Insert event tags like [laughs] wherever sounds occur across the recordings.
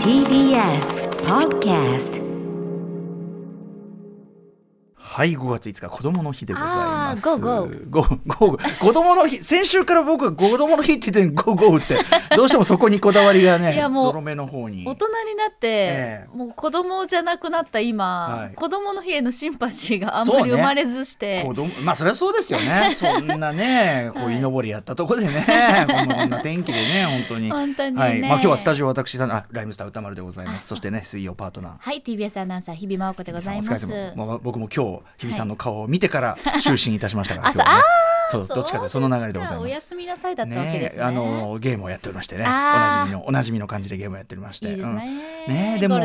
TBS Podcast はい5月5日子供の日でございます。ゴーゴー。ゴーゴー子供の日先週から僕は子供の日って言ってゴーゴーって。どうしてもそこにこだわりがねいやもうゾロ目の方に。大人になって、ええ。もう子供じゃなくなった今、はい。子供の日へのシンパシーがあんまり生まれずして、子供まあそれはそうですよね。[laughs] そんなねこうはい。鯉のぼりやったとこでねこんなこんな天気でね本当に。本当にね。はい。まあ今日はスタジオ私さんあライムスター宇多丸でございます。そしてね水曜パートナー。はい TBS アナウンサー日比真央子でございます。まあ、僕も今日日比さんの顔を見てから就寝いたしましたから、あ今日はね。そそう。どっちかとその流れでございおます。休みなさいだったわけですね。あのゲームをやっておりましてねおなじみのおなじみの感じでゲームをやっておりまして。いいですね,、うん。ねでも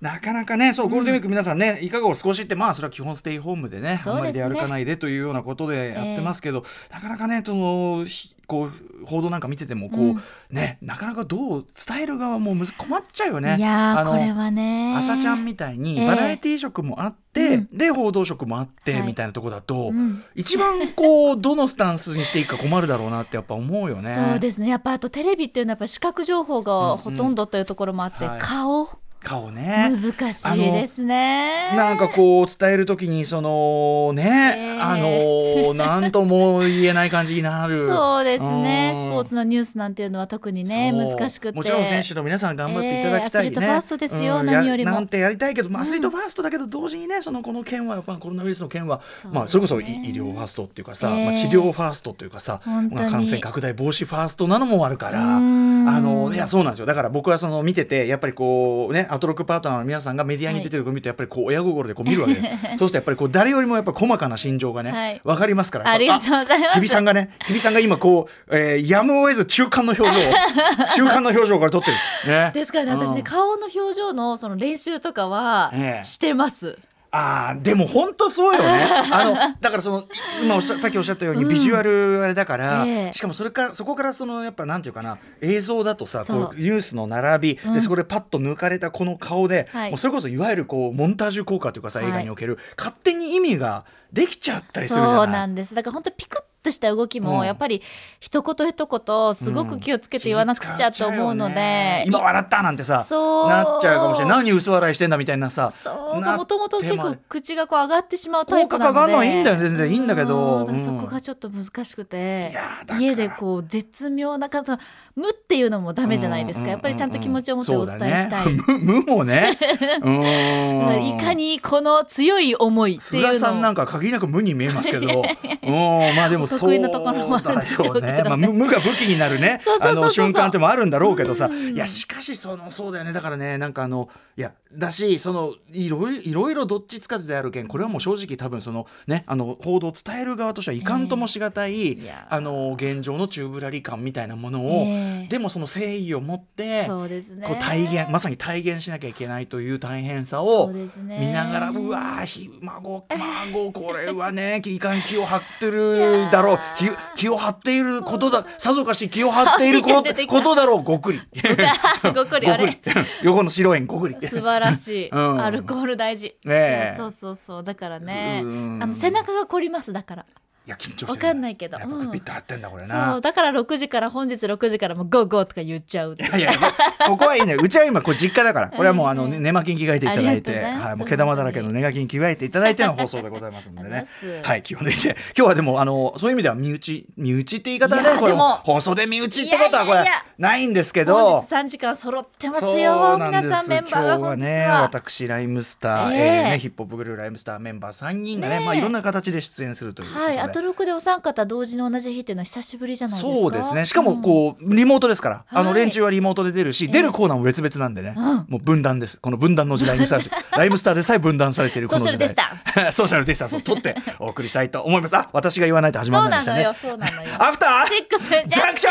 なかなかねそうゴールデンウィーク皆さんね、いかがお過ごしってまあそれは基本ステイホームでねあんまり出歩かないでというようなことでやってますけど、なかなかねそのひこう報道なんか見ててもこう、うん。ねなかなかどう伝える側もむず困っちゃうよね。いやーあのこれはね。朝ちゃんみたいにええ。バラエティー色もあって、うん。で報道色もあって、はい。みたいなとこだと、うん。一番こうどのスタンスにしていいか困るだろうなってやっぱ思うよね。そうですねやっぱあとテレビっていうのはやっぱ視覚情報がほとんどというところもあって、うんはい顔顔ね。難しいですね。なんかこう伝えるときにそのね、ええ。あのなんとも言えない感じになる。そうですね。うん。スポーツのニュースなんていうのは特にね難しくて。もちろん選手の皆さん頑張っていただきたいね、ええアスリートファーストですようん何よりも。やなんてやりたいけど、まあ、アスリートファーストだけど同時にねそのこの件はやっぱコロナウイルスの件は、そうまあ、それこそ医医療ファーストっていうかさ、ええ。まあ、治療ファーストっていうかさ、まあ、感染拡大防止ファーストなのもあるからあのいやそうなんですよ。だから僕はその見ててやっぱりこうねアトロックパートナーの皆さんがメディアに出てるのを見るとやっぱりこう親心でこう見るわけです。[laughs] そうするとやっぱりこう誰よりもやっぱり細かな心情がね、はい。わかりますから。ありがとうございます。日比さんがね日比さんが今こう、えーやむを得ず中間の表情を [laughs] 中間の表情から撮ってる。ね、ですからね私ねうん。顔の表情のその練習とかはええ。してます、あーでも本当そうよね。[laughs] あのだからその今おっしゃさっきおっしゃったようにうん。ビジュアルあれだから、ええ。しかもそれからそこからそのやっぱなんていうかな映像だとさこうニュースの並び、うん。でそこでパッと抜かれたこの顔で、はい。もうそれこそいわゆるこうモンタージュ効果というかさはい。映画における、勝手に意味ができちゃったりするじゃない。そうなんです。だから本当ピクッとした動きも、うん。やっぱり一言一言すごく気をつけて言わなくちゃと思うの気使っちゃうよでね、今笑ったなんてさそう。なっちゃうかもしれない。何嘘笑いしてんだみたいなさそう。なもともと結構口がこう上がってしまうタイ効果プなので。かかるのはいいんだよ全然いいんだけど。う。ん。そうんこがちょっと難しくて家でこう絶妙な感じ無っていうのもダメじゃないですか。やっぱりちゃんと気持ちを持ってお伝えしたい、ね。無 [laughs] 無もね。[laughs] いかにこの強い思いっていうのを。菅さんなんか限りなく無に見えますけど。[laughs] うん。まあでも得意なところもあるんでしょうけどね。ねまあ、無無が武器になるね。あの瞬間ってもあるんだろうけどさ。うんいやしかしそのそうだよね。だからねなんかあのいやだしそのいろいろいろいろどっちつかずであるけんこれはもう正直多分そのねあの報道を伝える側としてはいかんともしがたい、ええいやあの現状の宙ぶらり感みたいなものを、ええ。でもその誠意を持ってそうですね。こう体現まさに体現しなきゃいけないという大変さそを見ながらうわーひ孫孫これはねいかん気を張ってるだろう。気気を張っていることだ。さぞかし気を張っているこ [laughs] とだろう。ごっくり。[laughs] ごっくりあれ。[laughs] 横の白円ごっくり。素晴らしい、うん。アルコール大事、ねそうそうそう。だからね。うん。あの背中が凝りますだからいや緊張してかんないけど。やっぱうん。グピッと張ってんだこれそなう。だから6時から本日6時からもうゴーゴーとか言っちゃう。っていやいやここはいいねうちは今こう実家だから。これはもうあの、ね、寝巻きに着替えていただいてはいもう毛玉だらけの寝巻きに着替えていただいての放送でございますのでね。はい気を抜いて。[laughs] 今日はでもあのそういう意味では身内身内って言い方はいねこれ放送で身内ってことはこれないんですけ本ど日3時間揃ってますよ皆さんメンバーが今日は。本日ねは私ライムスター、ええ。えーね、ヒップホップグループライムスターメンバー3人がねまあ、いろんな形で出演するということで、はいアトロクでお三方同時に同じ日っていうのは久しぶりじゃないですか？そうですね。しかもこう、リモートですから、あのはい連中はリモートで出るし、出るコーナーも別々なんでね、うん。もう分断です。この分断の時代にさ [laughs] ライムスターでさえ分断されているこの時代。ソーシャルディスタン [laughs] ソーシャルディスタンスを取ってお送りしたいと思います。あ私が言わないと始まそうらないでなしたねのよそうなのよ。アフターシックスジャンクシ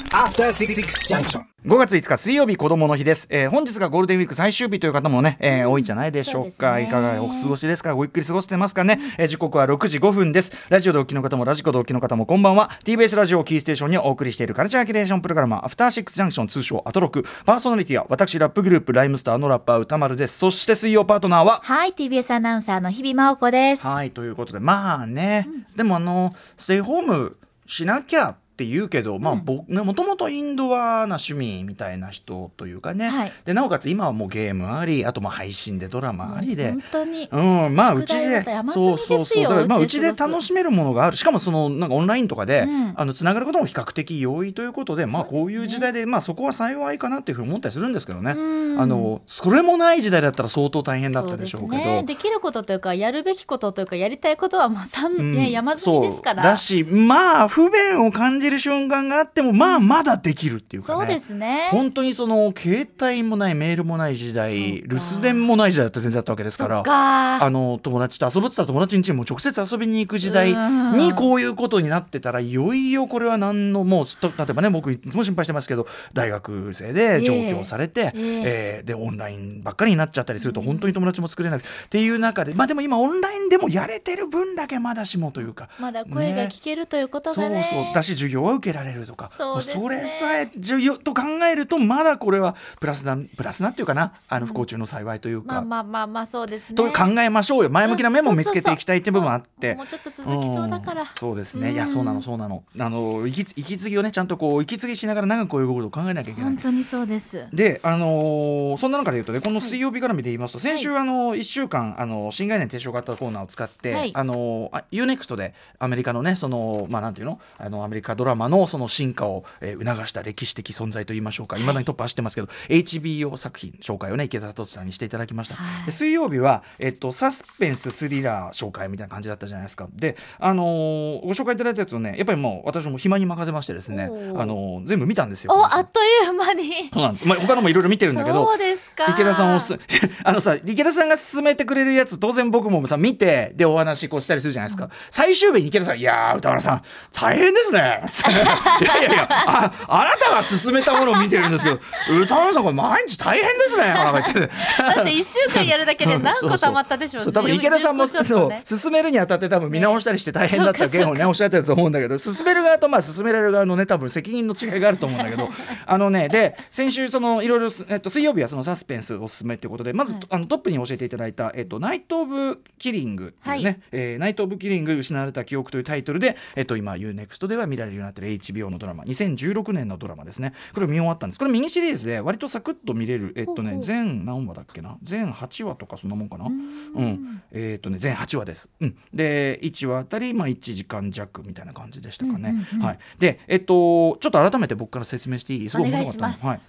ジャンクショョンン After Six Junction. 5月5日水曜日子供の日です、えー本日がゴールデンウィーク最終日という方もね、えー多いんじゃないでしょうか。ね。いかがお過ごしですか？ごゆっくり過ごしてますかね、えー時刻は6時5分です。ラジオでお聞きの方もラジコでお聞きの方もこんばんは。TBS ラジオをキーステーションにお送りしているカルチャーキュレーションプログラムアフターシックスジャンクション通称アトロク。パーソナリティは私ラップグループライムスターのラッパー歌丸です。そして水曜パートナーははい TBS アナウンサーの日々真央子です。はいということで。まあね、でもあのステイホームしなきゃっって言うけど、まあもともとインドアな趣味みたいな人というかね、はい。でなおかつ今はもうゲームありあとまあ配信でドラマありで。本。当に、うん、まあうちでそうそうそう。だからまあうちで楽しめるものがある。しかもそのなんかオンラインとかで、うん。あのつながることも比較的容易ということでまあこういう時代でまあそこは幸いかなっていうふうに思ったりするんですけどね。うん。あのそれもない時代だったら相当大変だったでしょうけど。そうですね、できることというかやるべきことというかやりたいことはまあ三、うん。ね山積みですから。だしまあ不便を感じる瞬間があってもまあまだできるっていうかね。そうですね。本当にその携帯もないメールもない時代留守電もない時代だって全然あったわけですからあの友達と遊ぶってたら友達にも直接遊びに行く時代にこういうことになってたらいよいよこれは何のもうと例えばね僕いつも心配してますけど大学生で上京されて、ええ。えーでオンラインばっかりになっちゃったりすると本当に友達も作れなくっていう中でまあでも今オンラインでもやれてる分だけまだしもというか。まだ声が聞けるということがね。そうそう。だし授業は受けられるとかそね。もれさえ授業と考えるとまだこれはプラスなプラスなっていうかなあの不幸中の幸いというか、まあまあまあまあそうですね。と考えましょうよ。前向きな面もうん見つけていきたいっていう部分もあって。そうそうそうもうちょっと続きそうだから、んそうですね、うん。いやそうなのそうなの。あの息つ息継ぎをねちゃんとこう息継ぎしながら長くこういうことを考えなきゃいけない。本当にそうです。で、あのーそんな中で言うとねこの水曜日絡みで言いますと、先週、あの1週間あの新概念提唱型コーナーを使って、はい。あのー、UNEXT でアメリカのねそのまあなんていうの？あのアメリカドラマのその進化を、えー促した歴史的存在と言いましょうか。い。まだにトップ走ってますけど、HBO 作品紹介をね池澤聡さんにしていただきました、はい。で水曜日は、えっと、サスペンススリラー紹介みたいな感じだったじゃないですか。で、あのーご紹介いただいたやつをねやっぱりもう私も暇に任せましてですね、あのー全部見たんですよ。おあっという間に。そうなんです、まあ、他のもいろいろ見てるんだけどそうですか。池田さんおす [laughs] あのさ池田さんが勧めてくれるやつ当然僕もさ見てでお話こうしたりするじゃないですか、最終日に池田さん「いやー歌丸さん大変ですね」いやいやいやああなたが勧めたものを見てるんですけど歌丸さんこれ毎日大変ですね」って。だって一週間やるだけで何個溜まったでしょう。そう多分池田さんも10個ちょそうめるにあたって多分見直したりして大変だった件をねおっしゃってると思うんだけど進める側とまあ進められる側のね多分責任の違いがあると思うんだけど [laughs] あのねで先週そのいろいろ、えっと、水曜日はそのサスペンスおすすめということでまず、はい。あのトップに教えていただいた、えっと、ナイト・オブ・キリングっていうね、はい。えーナイト・オブ・キリング失われた記憶というタイトルで、えっと、今 UNEXT では見られるようになってる HBO のドラマ2016年のドラマですね。これ見終わったんです。これミニシリーズで割とサクッと見れるえっとね全何話だっけな？全8話とかそんなもんかな？うん。えっとね全8話です、うん、で1話あたり、まあ、1時間弱みたいな感じでしたかね、はい、でえっとちょっと改めて僕から説明していい？す。ごい面白かったの。お願いしますはい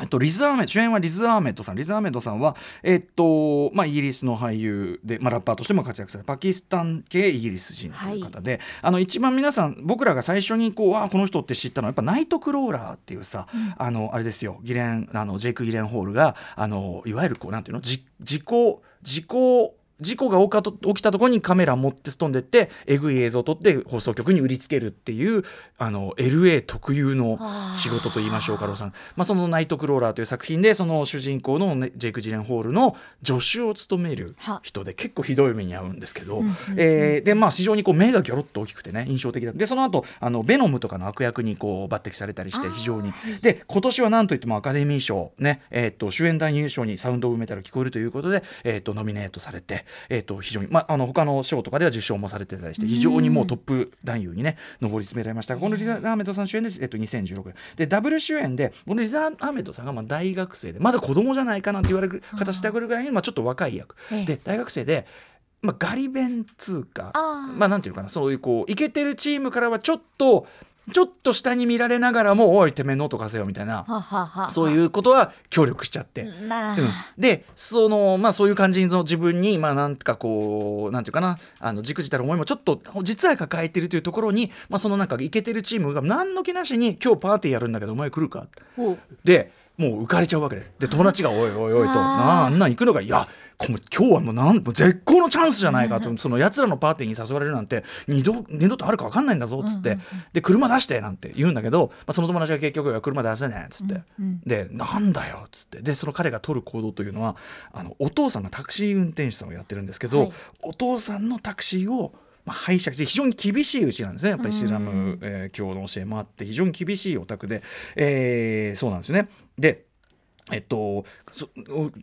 えっと、リズ・アーメ主演はリズ・アーメットさん。リズ・アーメットさんは、えっとまあ、イギリスの俳優で、まあ、ラッパーとしても活躍されパキスタン系イギリス人という方で、あの一番皆さん僕らが最初にこうわあこの人って知ったのはやっぱナイトクローラーっていうさ、あのあれですよ。ギレンあのジェイク・ギレンホールがあのいわゆるこうなんていうのじ時効時効事故が起きたところにカメラ持ってす飛んでってえぐい映像を撮って放送局に売りつけるっていうあの LA 特有の仕事と言いましょうかローさん、まあ、その「ナイトクローラー」という作品でその主人公の、ね、ジェイク・ジレンホールの助手を務める人で結構ひどい目に遭うんですけど、えーでまあ非常にこう目がギョロッと大きくてね印象的だでその後あのベノムとかの悪役にこう抜擢されたりして非常に。で今年は何といってもアカデミー賞ねえー、と主演男優賞に「サウンド・オブ・メタル」聞こえるということで、えー、とノミネートされて、えー、と非常に、まあ、あの他の賞とかでは受賞もされてたりして非常にもうトップ男優にね上り詰められました。がこのリザ・アーメットさん主演です、えー、と2016年でダブル主演でこのリザ・アーメットさんがまあ大学生でまだ子供じゃないかなんて言われる形してくるぐらいに、まあ、ちょっと若い役。ええ。で大学生でまあ、ガリ勉っつうかあー。まあなんていうのかなそういうこうイケてるチームからはちょっとちょっと下に見られながらも「おいてめえノート貸せよ」みたいな。そういうことは協力しちゃって。うん、でそのまあそういう感じの自分にまあなんかこうなんていうかな。あの忸怩たる思いもちょっと実は抱えてるというところに、まあ、そのなんかイケてるチームが何の気なしに今日パーティーやるんだけどお前来るか？でもう浮かれちゃうわけで。すで友達が「おいおいおい」と「あんなん行くのがいや今日はもうなん絶好のチャンスじゃないかとそのやつらのパーティーに誘われるなんて二度二度とあるか分かんないんだぞっつって、で車出してなんて言うんだけど、まあ、その友達が結局車出せねえっつって、でなんだよっつって。でその彼が取る行動というのはあのお父さんがタクシー運転手さんをやってるんですけど、はい。お父さんのタクシーをまあ、拝借して非常に厳しいうちなんですね。やっぱりイスラム、えー教の教えもあって非常に厳しいお宅で、えーそうなんですよね。でえっと、そ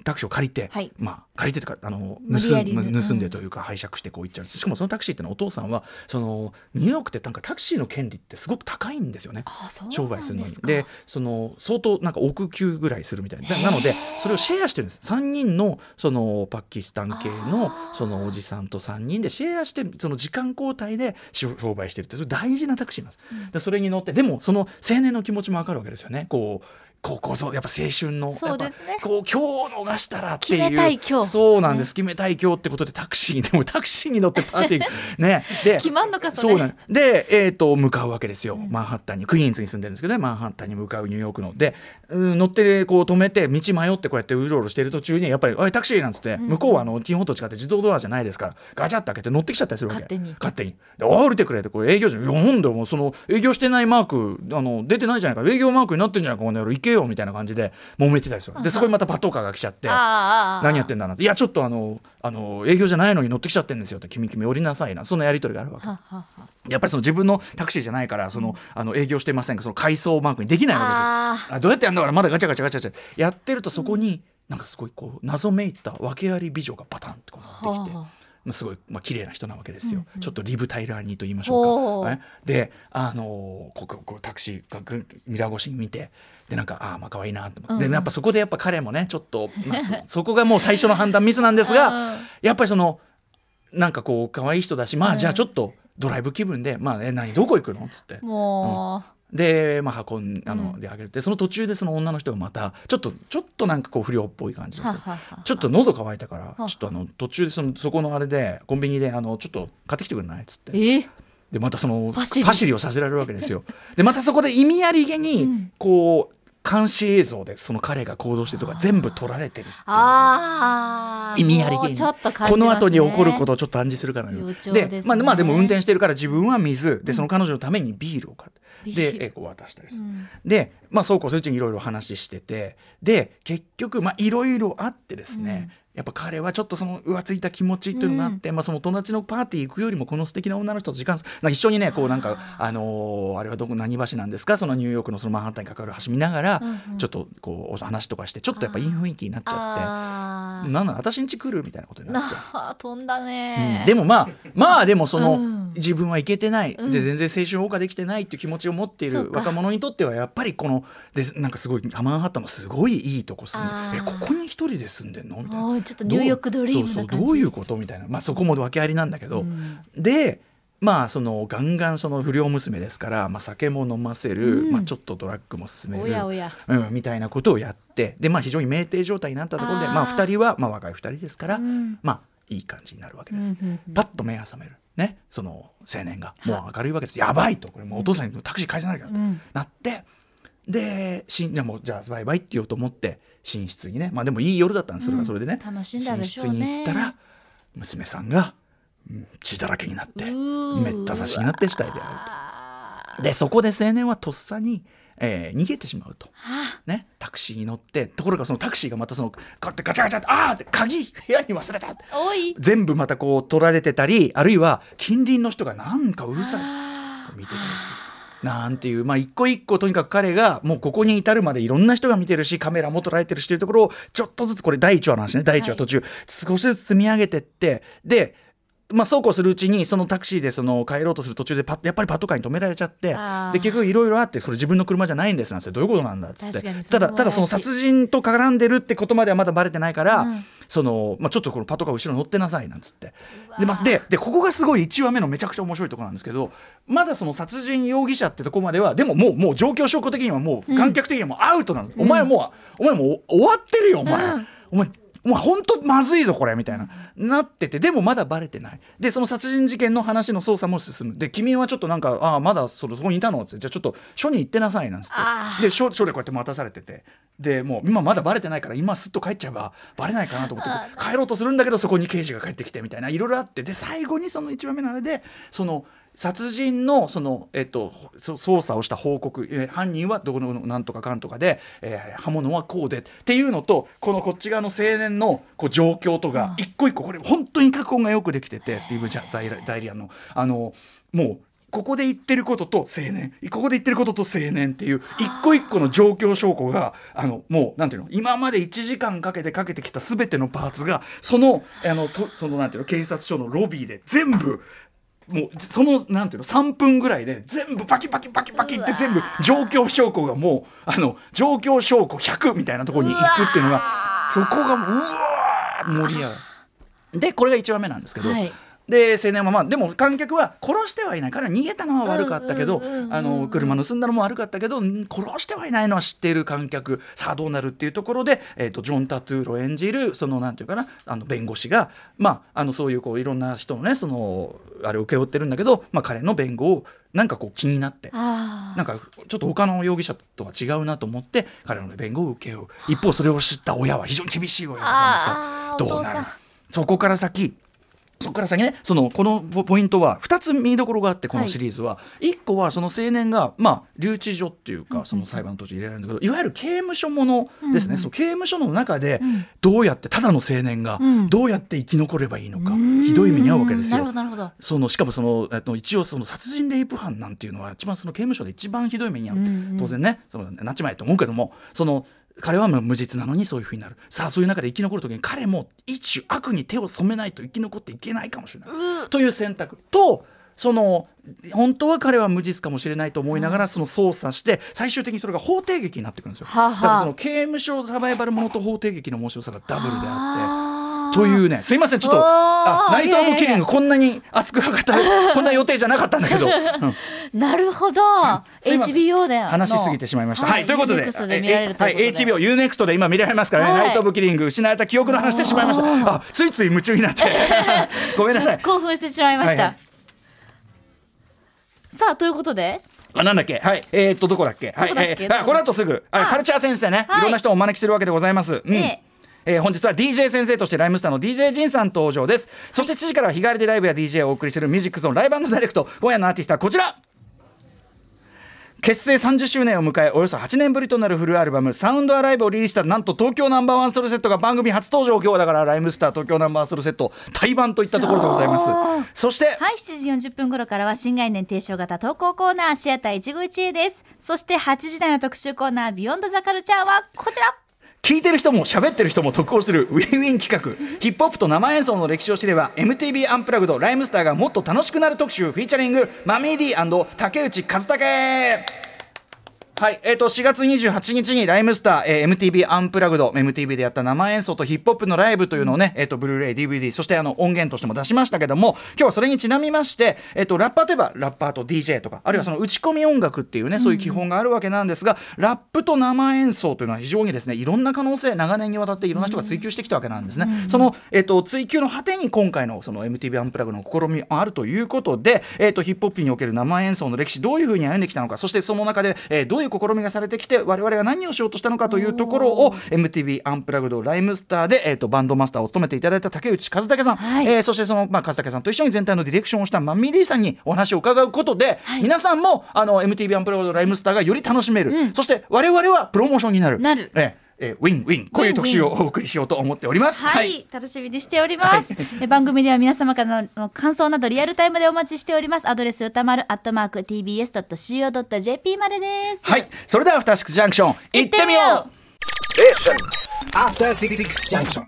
タクシーを借りて、はい。まあ、借りてとかあの盗盗んでというか拝借してこう行っちゃうしかもそのタクシーってのはお父さんはそのニューヨークってなんかタクシーの権利ってすごく高いんですよね。商売するのに。でその相当なんか億級ぐらいするみたいな。ななのでそれをシェアしてるんです。3人のそのパキスタン系のそのおじさんと3人でシェアしてその時間交代で商商売してるってそれ大事なタクシーなんです、でそれに乗ってでもその青年の気持ちもわかるわけですよね。こう高校そうやっぱ青春のそうですね。こう今日逃したらっていう。決めたい今日。そうなんです、決めたい今日ってことでタクシーにでもタクシーに乗ってパーティー。[laughs] ね。で決まんのかそれ。そうなんで、えー、と向かうわけですよ、マンハッタンに。クイーンズに住んでるんですけどね。マンハッタンに向かうニューヨークの。で、うん乗ってこう止めて道迷ってこうやってうろうろしてる途中にやっぱり「おいタクシー!」なんつって、向こうはあの日本と違って自動ドアじゃないですからガチャって開けて乗ってきちゃったりするわけ。勝手に。勝手に。でおい降りてくれってこれ営業じゃん。いやなんだよもうその営業してないマークあの出てないじゃないか。営業マークになってんじゃないかこの野郎。行けよみたいな感じで揉めてたりする。でそこにまたパトカーが来ちゃって何やってんだなって。いやちょっとあのあの営業じゃないのに乗ってきちゃってんですよって君君降りなさいな。そんなやり取りがあるわけ。やっぱりその自分のタクシーじゃないからその、あの営業してませんがその回送マークにできないわあけですよ。あどうやってやんだ？からまだガチャガチャガチャガチャ。やってるとそこに、なんかすごいこう謎めいた訳あり美女がパタンってこうなってきて。はあまあ、すごい、まあ綺麗な人なわけですよ、ちょっとリブ・タイラーにと言いましょうか。ねで、あのーこここうタクシーがミラー越しに見てでなんかああまあ可愛いなと思って、でやっぱそこでやっぱ彼もねちょっと、まあ、そそこがもう最初の判断ミスなんですが、やっぱりそのなんかこう可愛い人だしまあじゃあちょっとドライブ気分でまあえ何どこ行くの？っつって。もで、まあ、運んあの、であげてその途中でその女の人がまたちょっとちょっとなんかこう不良っぽい感じう、のちょっと喉乾いたからはちょっとあの途中でそのそこのあれでコンビニであのちょっと買ってきてくれない？っつって。えでまたそのパシリ。パシリをさせられるわけですよ。でまたそこで意味ありげにこう監視映像でその彼が行動してるとか全部撮られてるっていう。ああ意味ありげにね。この後に起こることをちょっと暗示するから予兆でですね。まあ、まあでも運転してるから自分は水。でその彼女のためにビールを買って、でえ渡したりする、でまあそうこうそっちにいろいろ話してて。で結局まあいろいろあってですね、やっぱ彼はちょっとその浮ついた気持ちというのがあって、まあ、その友達のパーティー行くよりもこの素敵な女の人と時間一緒にねこうなんかあのーあれはどこ何橋なんですか？そのニューヨークのそのマンハッタンにかかる橋見ながら、ちょっとこう話とかしてちょっとやっぱいい雰囲気になっちゃあって。なんなん私んち来る？みたいなことにーなって。あー飛んだうねん、でもまあまあでもその、うん。自分はいけてない、うん。で全然青春謳歌できてないっていう気持ちを持っている若者にとってはやっぱりこのでなんかすごいマンハッタンのすごいいいとこ住んでえここに一人で住んでんの？みたいな。ちょっとニューヨークドリームな感じ。そうどういうこと？みたいな、まあ、そこも訳ありなんだけど、うん。でまあそのガンガンその不良娘ですから、まあ、酒も飲ませる、うん。まあ、ちょっとドラッグも進めるおやおや。うん、みたいなことをやってで、まあ、非常に酩酊状態になったところでまあ、2人は、まあ、若い2人ですから、うん。まあいい感じになるわけです。パッと目が覚める、ね、その青年が。もう明るいわけです。やばいと。これもうお父さんにタクシー返さなきゃ。とうん。なって、でしんでもじゃあバイバイって言おうと思って寝室にね。まあでもいい夜だったんですそれはそれでね、楽しんだで寝室しょうね。に行ったら娘さんがうん血だらけになってめった刺しになって死体であるあと。でそこで青年はとっさに、えー逃げてしまうと。ね、タクシーに乗ってところがそのタクシーがまたそのガチャガチャってああって鍵部屋に忘れた。全部またこう取られてたりあるいは近隣の人がなんかうるさい。あ。見てたりする。なんていうまあ一個一個とにかく彼がもうここに至るまでいろんな人が見てるしカメラも捉えてるしというところをちょっとずつこれ第1話の話ね。第1話途中、少しずつ積み上げてってでまあ、そうこうするうちにそのタクシーでその帰ろうとする途中でパッやっぱりパトカーに止められちゃってで結局いろいろあってそれ自分の車じゃないんですなんて。どういうことなんだっつってただただその殺人と絡んでるってことまではまだバレてないから、うん。そのまあ、ちょっとこのパトカー後ろ乗ってなさいなんつって。で,、まあ、ででここがすごい1話目のめちゃくちゃ面白いところなんですけどまだその殺人容疑者ってとこまではでももうもう状況証拠的にはもう観客的にはもうアウトなの、お前はもうお前もう終わってるよお前、うん。お前お前本当まずいぞこれみたいな、なっててでもまだバレてない。でその殺人事件の話の捜査も進む。で君はちょっとなんかああまだそそこにいたのってじゃあちょっと署に行ってなさいなんつって。で署署でこうやって待たされてて。でもう今まだバレてないから今すっと帰っちゃえばバレないかなと思って帰ろうとするんだけどそこに刑事が帰ってきてみたいな。いろいろあって。で最後にその1話目のあれでその殺人のその、えっと、そ捜査をした報告、えー犯人はどこのなんとかかんとかで、えー刃物はこうでっていうのとこのこっち側の青年のこう状況とか一個一個これ本当に脚本がよくできててスティーブ・ジャザイラザイリアンの。あのもうここで言ってることと青年ここで言ってることと青年っていう一個一個の状況証拠があのもうなんていうの今まで1時間かけてかけてきた全てのパーツがそのあのとそのなんていうの警察署のロビーで全部もうそのなんていうの3分ぐらいで全部パキパキパキパキって全部状況証拠がもうあの状況証拠100みたいなところに行くっていうのがそこがうわー盛り上がる。でこれが1話目なんですけど、はいで青年はまあでも観客は殺してはいないから逃げたのは悪かったけどあの車盗んだのも悪かったけどん殺してはいないのは知っている観客。さあどうなるっていうところで、えー、とジョン・タトゥーロを演じるそのなんていうかなあの弁護士が、まあ、あのそういうこういろんな人のねそのあれを請け負ってるんだけど、まあ、彼の弁護をなんかこう気になって。あなんかちょっと他の容疑者とは違うなと思って彼の弁護を受け負う。一方それを知った親は非常に厳しい親なんですからどうなる？そこから先そこから先ねそのこのポポイントは2つ見どころがあってこのシリーズは、1個はその青年が、まあ、留置所っていうかその裁判の途中に入れられるんだけどいわゆる刑務所ものですね、その刑務所の中でどうやってただの青年がん。どうやって生き残ればいいのか、ひどい目に遭うわけですなるよほどなるほど。そのしかもそのえっと一応その殺人レイプ犯なんていうのは一番その刑務所で一番ひどい目に遭う、うんうん。当然ねそのなっちまえと思うけどもその彼は無実なのにそういうふうになる。さあそういう中で生き残る時に彼も一種悪に手を染めないと生き残っていけないかもしれない、という選択。とその本当は彼は無実かもしれないと思いながらその捜査して最終的にそれが法廷劇になってくるんですよ、だからその刑務所サバイバルものと法廷劇の面白さがダブルであって。というねすいませんちょっとあナイト・アム・キリングこんなに熱くなかった [laughs] こんな予定じゃなかったんだけど、う [laughs] んなるほど。HBO で話しすぎてしまいました。はい、ということで、はい HBO、UNEXT で今見られますからね、はい。ナイト・オブ・キリング、失われた記憶の話してしまいました。[laughs] あ、ついつい夢中になって。ごめんなさい。興奮してしまいました、はいはい。さあということで。あ、なんだっけ、はい、えー、っと、どこだっけ、はい、えーあ、この後すぐ、カルチャー先生ね、はい。いろんな人をお招きするわけでございます。うん。えええー本日は DJ 先生としてライムスターの DJ ジンさん登場です、そして7時からは日帰りでライブや DJ をお送りするミュージックゾーンライブダイレクト今夜のアーティストはこちら。結成30周年を迎えおよそ8年ぶりとなるフルアルバム「サウンドアライブ」をリリースしたなんと東京ナンバーワンソウルセットが番組初登場。今日はだからライムスター東京ナンバーワンソウルセット対バンといったところでございます。そしてはい7時40分頃からは新概念提唱型投稿コーナーシアター一期一会です。そして8時台の特集コーナー Beyond the Culture はこちら聞いてる人も喋ってる人も得をするウィンウィン企画。ヒップホップと生演奏の歴史を知れば MTV アンプラグドライムスターがもっと楽しくなる特集 featuring マミーディ竹内和武はい、えー、と4月28日にライムスター、えー MTV アンプラグド MTV でやった生演奏とヒップホップのライブというのをね、えー、とブルーレイ DVD そしてあの音源としても出しましたけども今日はそれにちなみまして、えー、とラッパーといえばラッパーと DJ とかあるいはその打ち込み音楽っていうねそういう基本があるわけなんですが、ラップと生演奏というのは非常にですねいろんな可能性長年にわたっていろんな人が追求してきたわけなんですね、その、えー、と追求の果てに今回のその MTV アンプラグの試みもあるということで、えー、とヒップホップにおける生演奏の歴史どういうふうに歩んできたのかそしてその中で、えーどういう試みがされてきて我々が何をしようとしたのかというところを MTV アンプラグドライムスターで、えー、とバンドマスターを務めていただいた竹内和武さん、はい。えーそしてその、まあ、和武さんと一緒に全体のディレクションをしたマンミーディさんにお話を伺うことで、皆さんもあの MTV アンプラグドライムスターがより楽しめる、そして我々はプロモーションになる。なる。えーえーウィンウィンこういう特集をお送りしようと思っております。はい、楽しみにしております、え番組では皆様からの感想などリアルタイムでお待ちしております。アドレス歌丸アットマーク tbs.co.jp までです。はい、それではアフターシックスジャンクション行ってみよう。After Six Junction.